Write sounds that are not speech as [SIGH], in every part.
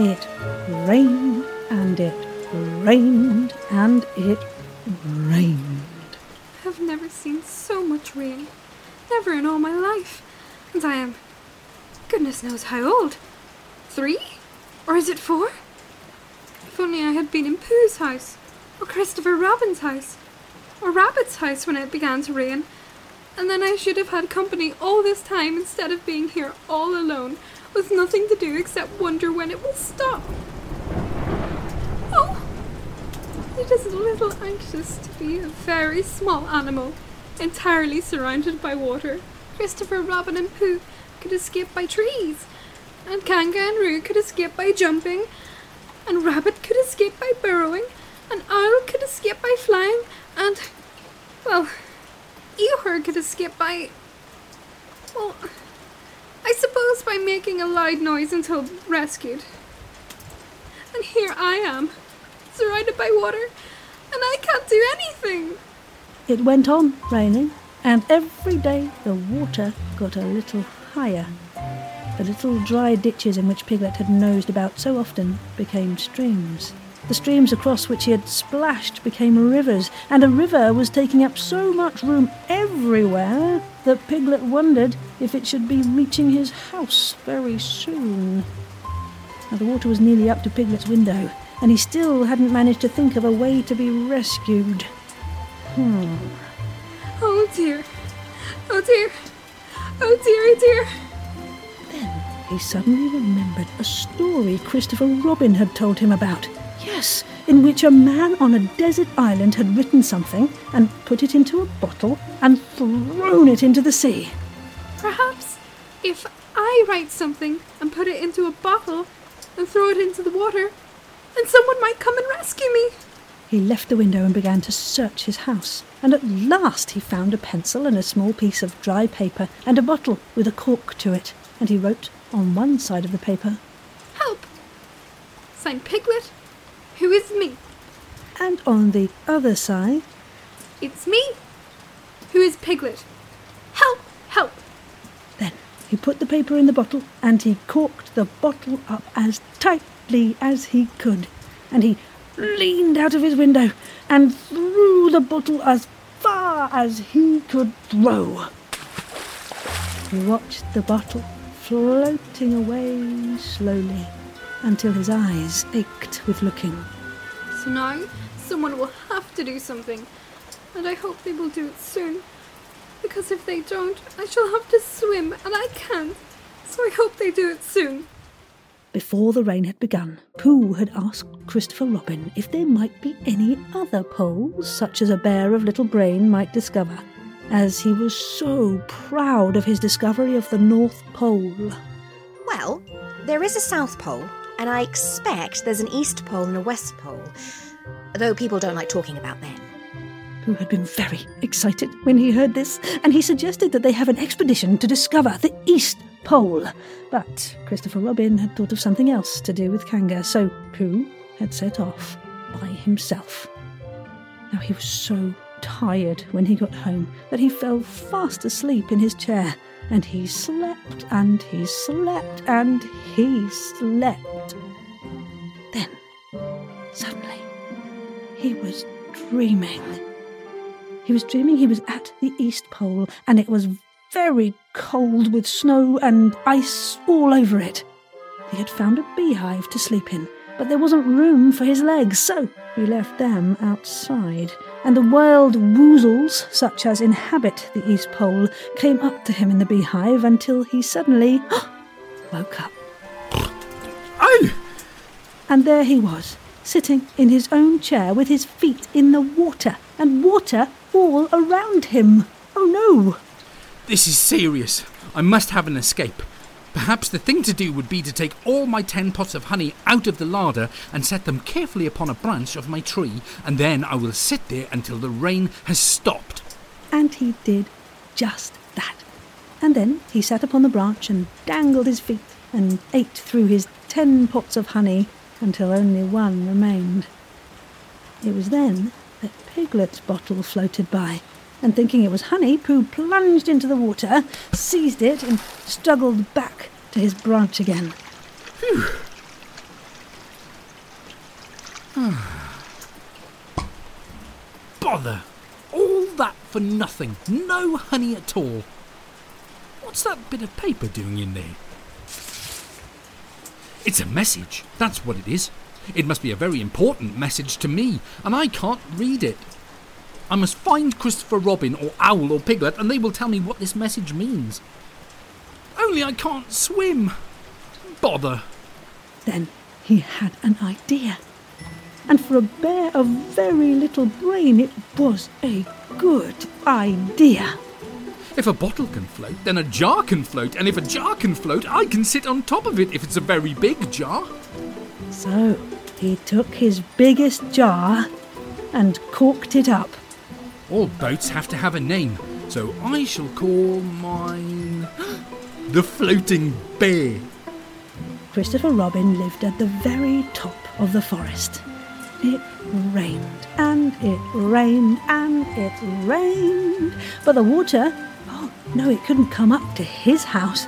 It rained and it rained and it rained. I've never seen so much rain. Never in all my life. And I am. goodness knows how old. Three? Or is it four? If only I had been in Pooh's house, or Christopher Robin's house, or Rabbit's house when it began to rain. And then I should have had company all this time instead of being here all alone with nothing to do except wonder when it will stop. Oh! It is a little anxious to be a very small animal, entirely surrounded by water. Christopher Robin and Pooh could escape by trees, and Kanga and Roo could escape by jumping, and Rabbit could escape by burrowing, and Owl could escape by flying, and, well, Eeyore could escape by, well, I suppose by making a loud noise until rescued. And here I am, surrounded by water, and I can't do anything. It went on raining, and every day the water got a little higher. The little dry ditches in which Piglet had nosed about so often became streams. The streams across which he had splashed became rivers, and a river was taking up so much room everywhere that Piglet wondered if it should be reaching his house very soon. Now, the water was nearly up to Piglet's window, and he still hadn't managed to think of a way to be rescued. Hmm. Oh dear. Oh dear. Oh dear, oh dear. Then he suddenly remembered a story Christopher Robin had told him about. Yes, in which a man on a desert island had written something and put it into a bottle and thrown it into the sea. Perhaps if I write something and put it into a bottle and throw it into the water, then someone might come and rescue me. He left the window and began to search his house, and at last he found a pencil and a small piece of dry paper and a bottle with a cork to it, and he wrote on one side of the paper, Help! Signed Piglet, who is me. and on the other side, It's me, who is Piglet. Help! Help! Then he put the paper in the bottle and he corked the bottle up as tightly as he could. And he leaned out of his window and threw the bottle as far as he could throw. He watched the bottle floating away slowly until his eyes ached with looking. So now someone will have to do something, and I hope they will do it soon. Because if they don't, I shall have to swim, and I can't. So I hope they do it soon. Before the rain had begun, Pooh had asked Christopher Robin if there might be any other poles, such as a bear of little brain might discover, as he was so proud of his discovery of the North Pole. Well, there is a South Pole, and I expect there's an East Pole and a West Pole, though people don't like talking about them. Pooh had been very excited when he heard this, and he suggested that they have an expedition to discover the East Pole. But Christopher Robin had thought of something else to do with Kanga, so Pooh had set off by himself. Now he was so tired when he got home that he fell fast asleep in his chair, and he slept and he slept and he slept. Then, suddenly, he was dreaming. He was dreaming he was at the East Pole, and it was very cold with snow and ice all over it. He had found a beehive to sleep in, but there wasn't room for his legs, so he left them outside. And the wild woozles, such as inhabit the East Pole, came up to him in the beehive until he suddenly [GASPS] woke up. Oh! And there he was, sitting in his own chair with his feet in the water, and water all around him. Oh no! This is serious. I must have an escape. Perhaps the thing to do would be to take all my ten pots of honey out of the larder and set them carefully upon a branch of my tree, and then I will sit there until the rain has stopped. And he did just that. And then he sat upon the branch and dangled his feet and ate through his ten pots of honey until only one remained. It was then that Piglet's bottle floated by, and thinking it was honey, Pooh plunged into the water, seized it, and struggled back to his branch again. Bother! All that for nothing. No honey at all. What's that bit of paper doing in there? It's a message. That's what it is. It must be a very important message to me, and I can't read it. I must find Christopher Robin or Owl or Piglet, and they will tell me what this message means. Only I can't swim. Bother. Then he had an idea. And for a bear of very little brain, it was a good idea. If a bottle can float, then a jar can float, and if a jar can float, I can sit on top of it if it's a very big jar. So he took his biggest jar and corked it up. All boats have to have a name, so I shall call mine [GASPS] the Floating Bear. Christopher Robin lived at the very top of the forest. It rained and it rained and it rained, but the water, oh no, it couldn't come up to his house.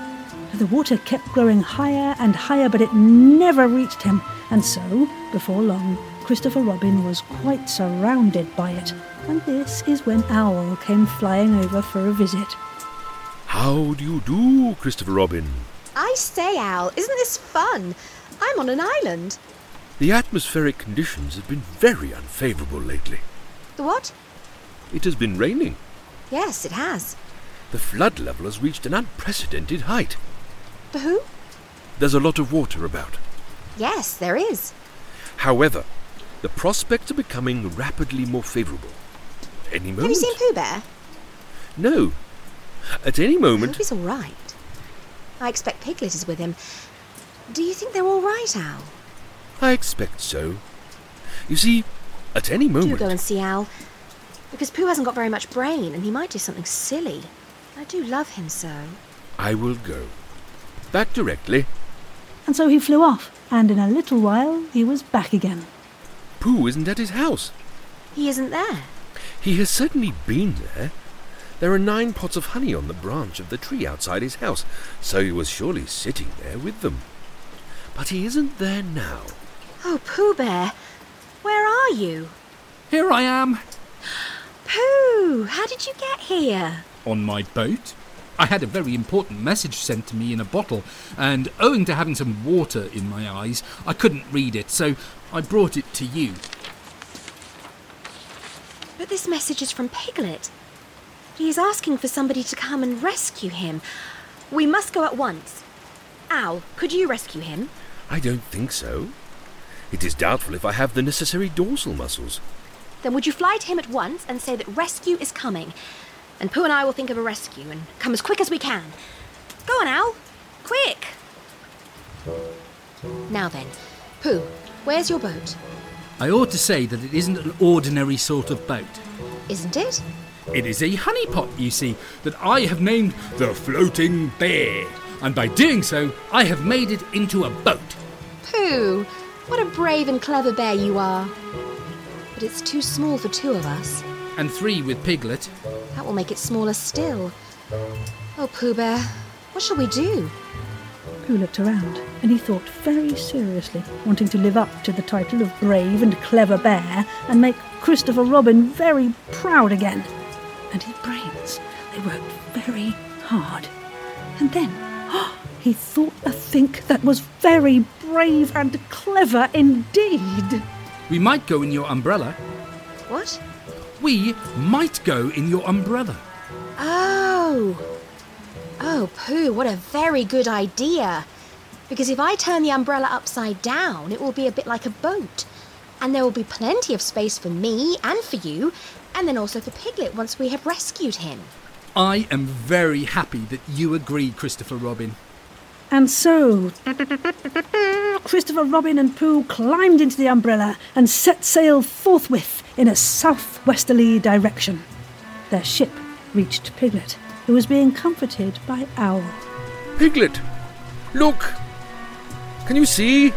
The water kept growing higher and higher, but it never reached him, and so, before long, Christopher Robin was quite surrounded by it. And this is when Owl came flying over for a visit. How do you do, Christopher Robin? I say, Owl, isn't this fun? I'm on an island. The atmospheric conditions have been very unfavourable lately. The what? It has been raining. Yes, it has. The flood level has reached an unprecedented height. The who? There's a lot of water about. Yes, there is. However, the prospects are becoming rapidly more favourable. Any moment. Have you seen Pooh Bear? No. At any I moment. hope he's all right. I expect Piglet is with him. Do you think they're all right, Owl? I expect so. You see, at any moment. Do moment. go and see Owl. Because Pooh hasn't got very much brain and he might do something silly. I do love him so. I will go. Back directly. And so he flew off, and in a little while he was back again. Pooh isn't at his house. He isn't there. He has certainly been there. There are nine pots of honey on the branch of the tree outside his house, so he was surely sitting there with them. But he isn't there now. Oh, Pooh Bear, where are you? Here I am, Pooh, how did you get here? on my boat. I had a very important message sent to me in a bottle, and owing to having some water in my eyes, I couldn't read it, so I brought it to you. But this message is from Piglet. He is asking for somebody to come and rescue him. We must go at once. Owl, could you rescue him? I don't think so. It is doubtful if I have the necessary dorsal muscles. Then would you fly to him at once and say that rescue is coming? And Pooh and I will think of a rescue and come as quick as we can. Go on, Owl. Quick! Now then, Pooh, where's your boat? I ought to say that it isn't an ordinary sort of boat. Isn't it? It is a honeypot, you see, that I have named the Floating Bear, and by doing so, I have made it into a boat. Pooh, what a brave and clever bear you are. But it's too small for two of us. And three with Piglet. That will make it smaller still. Oh, Pooh Bear, what shall we do? Pooh looked around, and he thought very seriously, wanting to live up to the title of brave and clever bear and make Christopher Robin very proud again. And his brains, they worked very hard. And then [GASPS] he thought a think that was very brave and clever indeed. We might go in your umbrella. What? We might go in your umbrella. Oh! Oh, Pooh, what a very good idea. Because if I turn the umbrella upside down, it will be a bit like a boat. And there will be plenty of space for me and for you, and then also for Piglet once we have rescued him. I am very happy that you agree, Christopher Robin. And so, Christopher Robin and Pooh climbed into the umbrella and set sail forthwith in a southwesterly direction. Their ship reached Piglet, who was being comforted by Owl. Piglet, look! Can you see?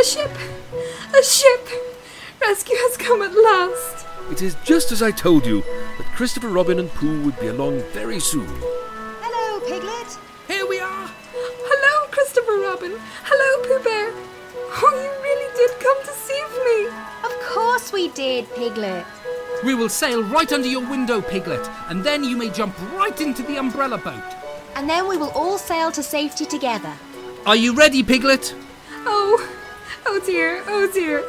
A ship! A ship! Rescue has come at last! It is just as I told you that Christopher Robin and Pooh would be along very soon. Hello, Piglet. Here we are! Hello, Christopher Robin! Hello, Pooh Bear! Oh, you really did come to save me! Of course we did, Piglet. We will sail right under your window, Piglet, and then you may jump right into the umbrella boat. And then we will all sail to safety together. Are you ready, Piglet? Oh, oh dear, oh dear.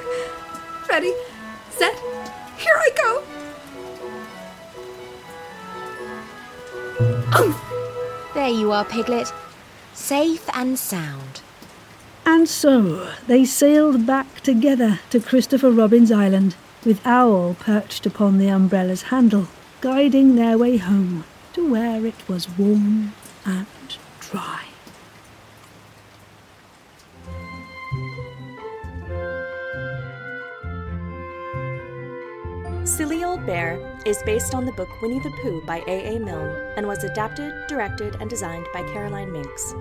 Ready, set, here I go! Um. There you are, Piglet. Safe and sound. And so they sailed back together to Christopher Robin's island, with Owl perched upon the umbrella's handle, guiding their way home to where it was warm and dry. Silly Old Bear is based on the book Winnie the Pooh by A. A. Milne and was adapted, directed, and designed by Caroline Mincks.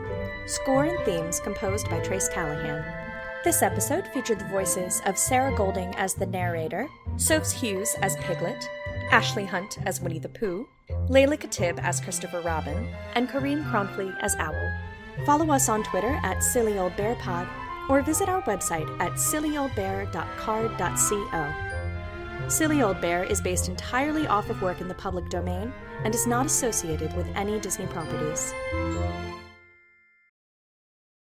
Score and themes composed by Trace Callahan. This episode featured the voices of Sarah Golding as the narrator, Sophs Hughes as Piglet, Ashley Hunt as Winnie the Pooh, Layla Katib as Christopher Robin, and Karim Kronfli as Owl. Follow us on Twitter at Silly Old Bear Pod or visit our website at sillyoldbear.carrd.co. Silly Old Bear is based entirely off of work in the public domain and is not associated with any Disney properties.